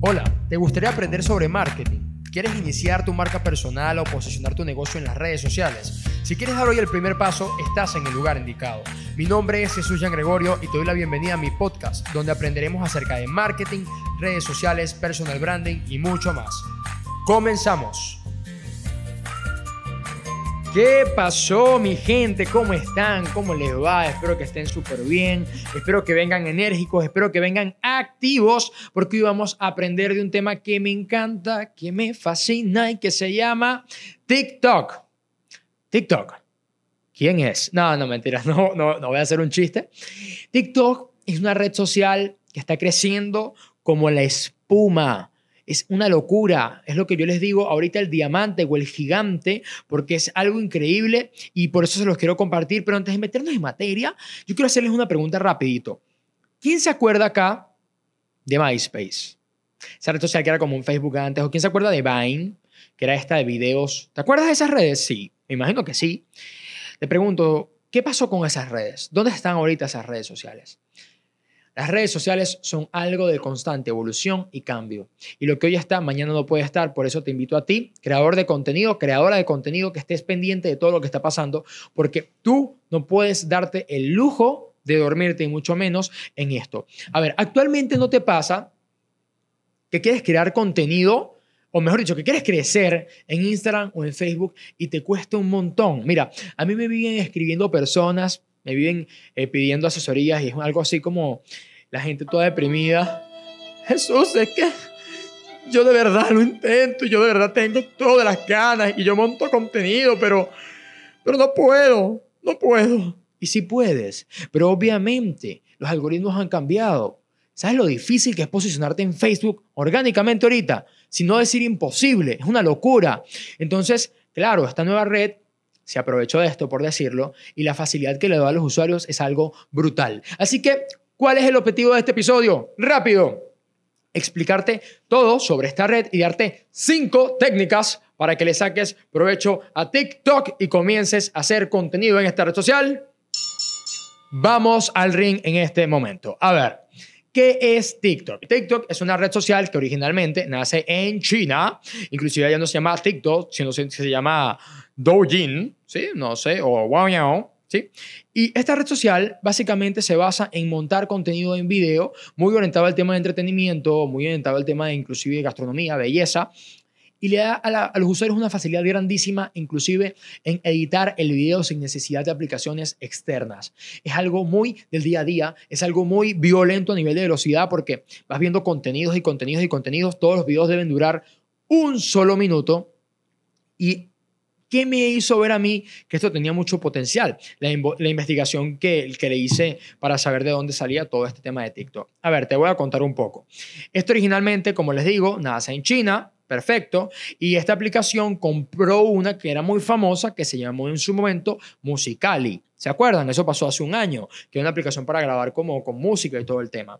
Hola, ¿te gustaría aprender sobre marketing? ¿Quieres iniciar tu marca personal o posicionar tu negocio en las redes sociales? Si quieres dar hoy el primer paso, estás en el lugar indicado. Mi nombre es Jesús Jean Gregorio y te doy la bienvenida a mi podcast, donde aprenderemos acerca de marketing, redes sociales, personal branding y mucho más. Comenzamos. ¿Qué pasó, mi gente? ¿Cómo están? ¿Cómo les va? Espero que estén súper bien. Espero que vengan enérgicos. Espero que vengan activos. Porque hoy vamos a aprender de un tema que me encanta, que me fascina y que se llama TikTok. TikTok. ¿Quién es? No, no, mentiras. No, no, no voy a hacer un chiste. TikTok es una red social que está creciendo como la espuma es una locura. Es lo que yo les digo ahorita el diamante o el gigante, porque es algo increíble y por eso se los quiero compartir. Pero antes de meternos en materia, yo quiero hacerles una pregunta rapidito. ¿Quién se acuerda acá de MySpace? Esa red social que era como un Facebook antes. ¿O quién se acuerda de Vine? Que era esta de videos. ¿Te acuerdas de esas redes? Sí, me imagino que sí. Te pregunto, ¿qué pasó con esas redes? ¿Dónde están ahorita esas redes sociales? Las redes sociales son algo de constante evolución y cambio. Y lo que hoy está, mañana no puede estar. Por eso te invito a ti, creador de contenido, creadora de contenido, que estés pendiente de todo lo que está pasando, porque tú no puedes darte el lujo de dormirte y mucho menos en esto. A ver, actualmente no te pasa que quieres crear contenido o mejor dicho, que quieres crecer en Instagram o en Facebook y te cuesta un montón. Mira, a mí me vienen escribiendo personas, me viven eh, pidiendo asesorías y es algo así como, la gente toda deprimida. Jesús, es que yo de verdad lo intento, yo de verdad tengo todas las ganas y yo monto contenido, pero, pero no puedo, no puedo. Y sí puedes, pero obviamente los algoritmos han cambiado. ¿Sabes lo difícil que es posicionarte en Facebook orgánicamente ahorita? Si no decir imposible, es una locura. Entonces, claro, esta nueva red se aprovechó de esto, por decirlo, y la facilidad que le da a los usuarios es algo brutal. Así que ¿Cuál es el objetivo de este episodio? Rápido, explicarte todo sobre esta red y darte cinco técnicas para que le saques provecho a TikTok y comiences a hacer contenido en esta red social. Vamos al ring en este momento. A ver, ¿Qué es TikTok? TikTok es una red social que originalmente nace en China, inclusive ya no se llama TikTok, sino se, se llama Douyin, ¿sí? No sé, o Wangyao, ¿sí? Y esta red social básicamente se basa en montar contenido en video, muy orientado al tema de entretenimiento, muy orientado al tema de inclusive gastronomía, belleza, y le da a, los usuarios una facilidad grandísima, inclusive en editar el video sin necesidad de aplicaciones externas. Es algo muy del día a día, es algo muy violento a nivel de velocidad porque vas viendo contenidos y contenidos y contenidos, todos los videos deben durar un solo minuto y ¿Qué me hizo ver a mí que esto tenía mucho potencial? La, investigación que, que, le hice para saber de dónde salía todo este tema de TikTok. A ver, te voy a contar un poco. Esto originalmente, como les digo, nace en China, perfecto, y esta aplicación compró una que era muy famosa, que se llamó en su momento Musicali. ¿Se acuerdan? Eso pasó hace un año, que era una aplicación para grabar como con música y todo el tema.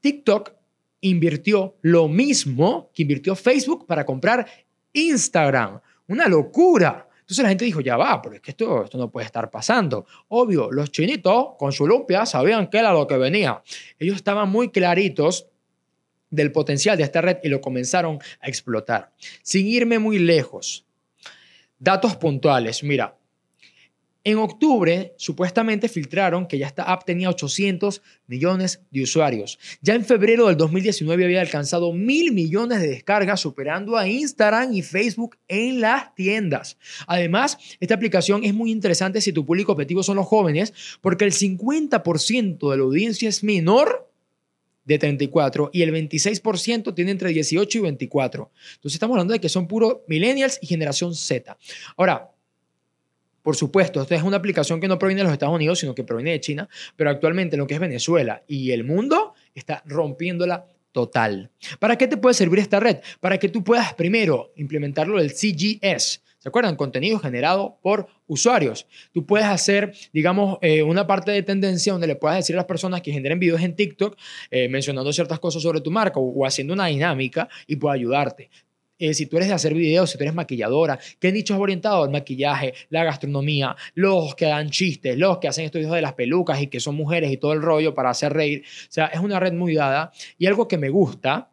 TikTok invirtió lo mismo que invirtió Facebook para comprar Instagram. Una locura. Entonces la gente dijo, ya va, pero es que esto, esto no puede estar pasando. Obvio, los chinitos con su lumpia sabían qué era lo que venía. Ellos estaban muy claritos del potencial de esta red y lo comenzaron a explotar. Sin irme muy lejos, datos puntuales. Mira, en octubre, supuestamente filtraron que ya esta app tenía 800 millones de usuarios. Ya en febrero del 2019 había alcanzado mil millones de descargas, superando a Instagram y Facebook en las tiendas. Además, esta aplicación es muy interesante si tu público objetivo son los jóvenes, porque el 50% de la audiencia es menor de 34 y el 26% tiene entre 18 y 24. Entonces estamos hablando de que son puro millennials y generación Z. Ahora, por supuesto, esta es una aplicación que no proviene de los Estados Unidos, sino que proviene de China, pero actualmente lo que es Venezuela y el mundo está rompiéndola total. ¿Para qué te puede servir esta red? Para que tú puedas primero implementarlo el CGS. ¿Se acuerdan? Contenido generado por usuarios. Tú puedes hacer, digamos, eh, una parte de tendencia donde le puedas decir a las personas que generen videos en TikTok eh, mencionando ciertas cosas sobre tu marca o, haciendo una dinámica y puede ayudarte. Eh, si tú eres de hacer videos, si tú eres maquilladora, ¿qué nichos orientado El maquillaje, la gastronomía, los que dan chistes, los que hacen estudios de las pelucas y que son mujeres y todo el rollo para hacer reír. O sea, es una red muy dada y algo que me gusta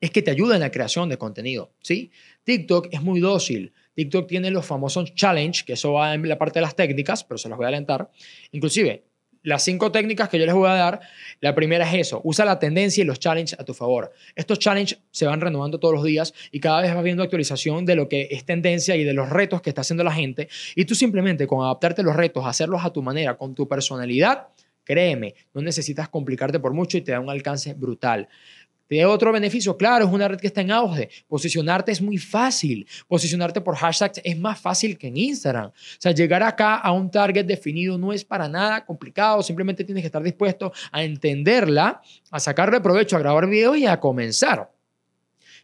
es que te ayuda en la creación de contenido, ¿sí? TikTok es muy dócil. TikTok tiene los famosos challenge, que eso va en la parte de las técnicas, pero se los voy a alentar. Inclusive, las cinco técnicas que yo les voy a dar, la primera es eso, usa la tendencia y los challenges a tu favor. Estos challenges se van renovando todos los días y cada vez vas viendo actualización de lo que es tendencia y de los retos que está haciendo la gente. Y tú simplemente con adaptarte a los retos, hacerlos a tu manera, con tu personalidad, créeme, no necesitas complicarte por mucho y te da un alcance brutal. De otro beneficio, claro, es una red que está en auge. Posicionarte es muy fácil. Posicionarte por hashtags es más fácil que en Instagram. O sea, llegar acá a un target definido no es para nada complicado. Simplemente tienes que estar dispuesto a entenderla, a sacarle provecho, a grabar videos y a comenzar.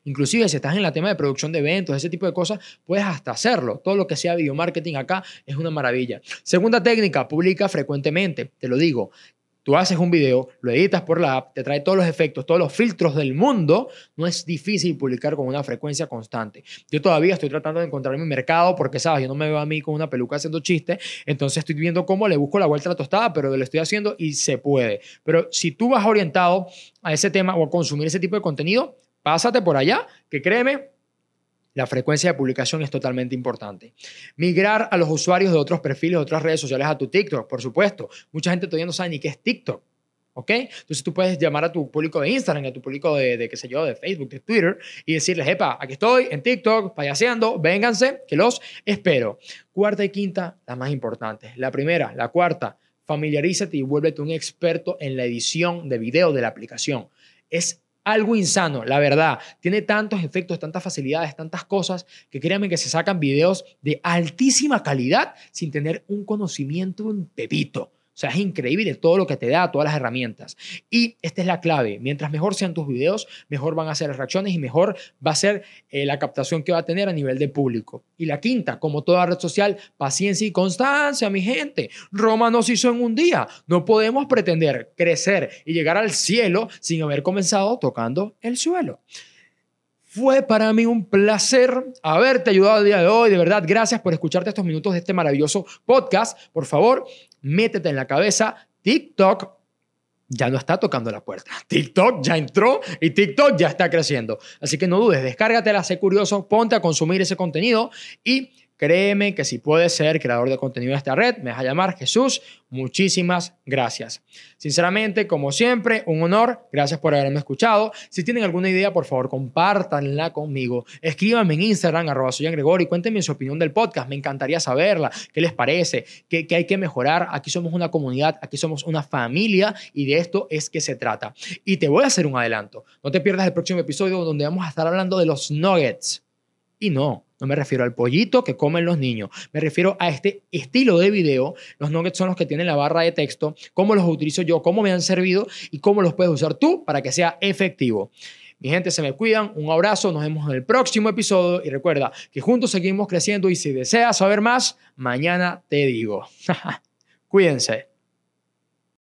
Inclusive si estás en la tema de producción de eventos, ese tipo de cosas, puedes hasta hacerlo. Todo lo que sea video marketing acá es una maravilla. Segunda técnica, publica frecuentemente. Te lo digo, Tú haces un video, lo editas por la app, te trae todos los efectos, todos los filtros del mundo. No es difícil publicar con una frecuencia constante. Yo todavía estoy tratando de encontrar mi mercado porque, sabes, yo no me veo a mí con una peluca haciendo chistes. Entonces estoy viendo cómo le busco la vuelta a la tostada, pero lo estoy haciendo y se puede. Pero si tú vas orientado a ese tema o a consumir ese tipo de contenido, pásate por allá, que créeme, la frecuencia de publicación es totalmente importante. Migrar a los usuarios de otros perfiles, de otras redes sociales a tu TikTok, por supuesto. Mucha gente todavía no sabe ni qué es TikTok. ¿Ok? Entonces tú puedes llamar a tu público de Instagram, a tu público de, qué sé yo, de Facebook, de Twitter y decirles, epa, aquí estoy en TikTok, payaseando, vénganse, que los espero. Cuarta y quinta, la más importante. La primera, la cuarta, familiarízate y vuélvete un experto en la edición de video de la aplicación. Es algo insano, la verdad. Tiene tantos efectos, tantas facilidades, tantas cosas, que créanme que se sacan videos de altísima calidad sin tener un conocimiento, un pepito. Sea, es increíble todo lo que te da, todas las herramientas. Y esta es la clave. Mientras mejor sean tus videos, mejor van a ser las reacciones y mejor va a ser eh, la captación que va a tener a nivel de público. Y la quinta, como toda red social, paciencia y constancia, mi gente. Roma no se hizo en un día. No podemos pretender crecer y llegar al cielo sin haber comenzado tocando el suelo. Fue para mí un placer haberte ayudado el día de hoy. De verdad, gracias por escucharte estos minutos de este maravilloso podcast. Por favor, métete en la cabeza. TikTok ya no está tocando la puerta. TikTok ya entró y TikTok ya está creciendo. Así que no dudes, descárgatela, sé curioso, ponte a consumir ese contenido y Créeme que si puedes ser creador de contenido de esta red, me vas a llamar Jesús. Muchísimas gracias. Sinceramente, como siempre, un honor. Gracias por haberme escuchado. Si tienen alguna idea, por favor, compártanla conmigo. Escríbanme en Instagram, arroba soy y cuéntenme su opinión del podcast. Me encantaría saberla. ¿Qué les parece? ¿Qué, ¿Qué hay que mejorar? Aquí somos una comunidad, aquí somos una familia y de esto es que se trata. Y te voy a hacer un adelanto. No te pierdas el próximo episodio donde vamos a estar hablando de los nuggets. Y no, no me refiero al pollito que comen los niños. Me refiero a este estilo de video. Los nuggets son los que tienen la barra de texto, cómo los utilizo yo, cómo me han servido y cómo los puedes usar tú para que sea efectivo. Mi gente, se me cuidan. Un abrazo. Nos vemos en el próximo episodio. Y recuerda que juntos seguimos creciendo. Y si deseas saber más, mañana te digo. Cuídense.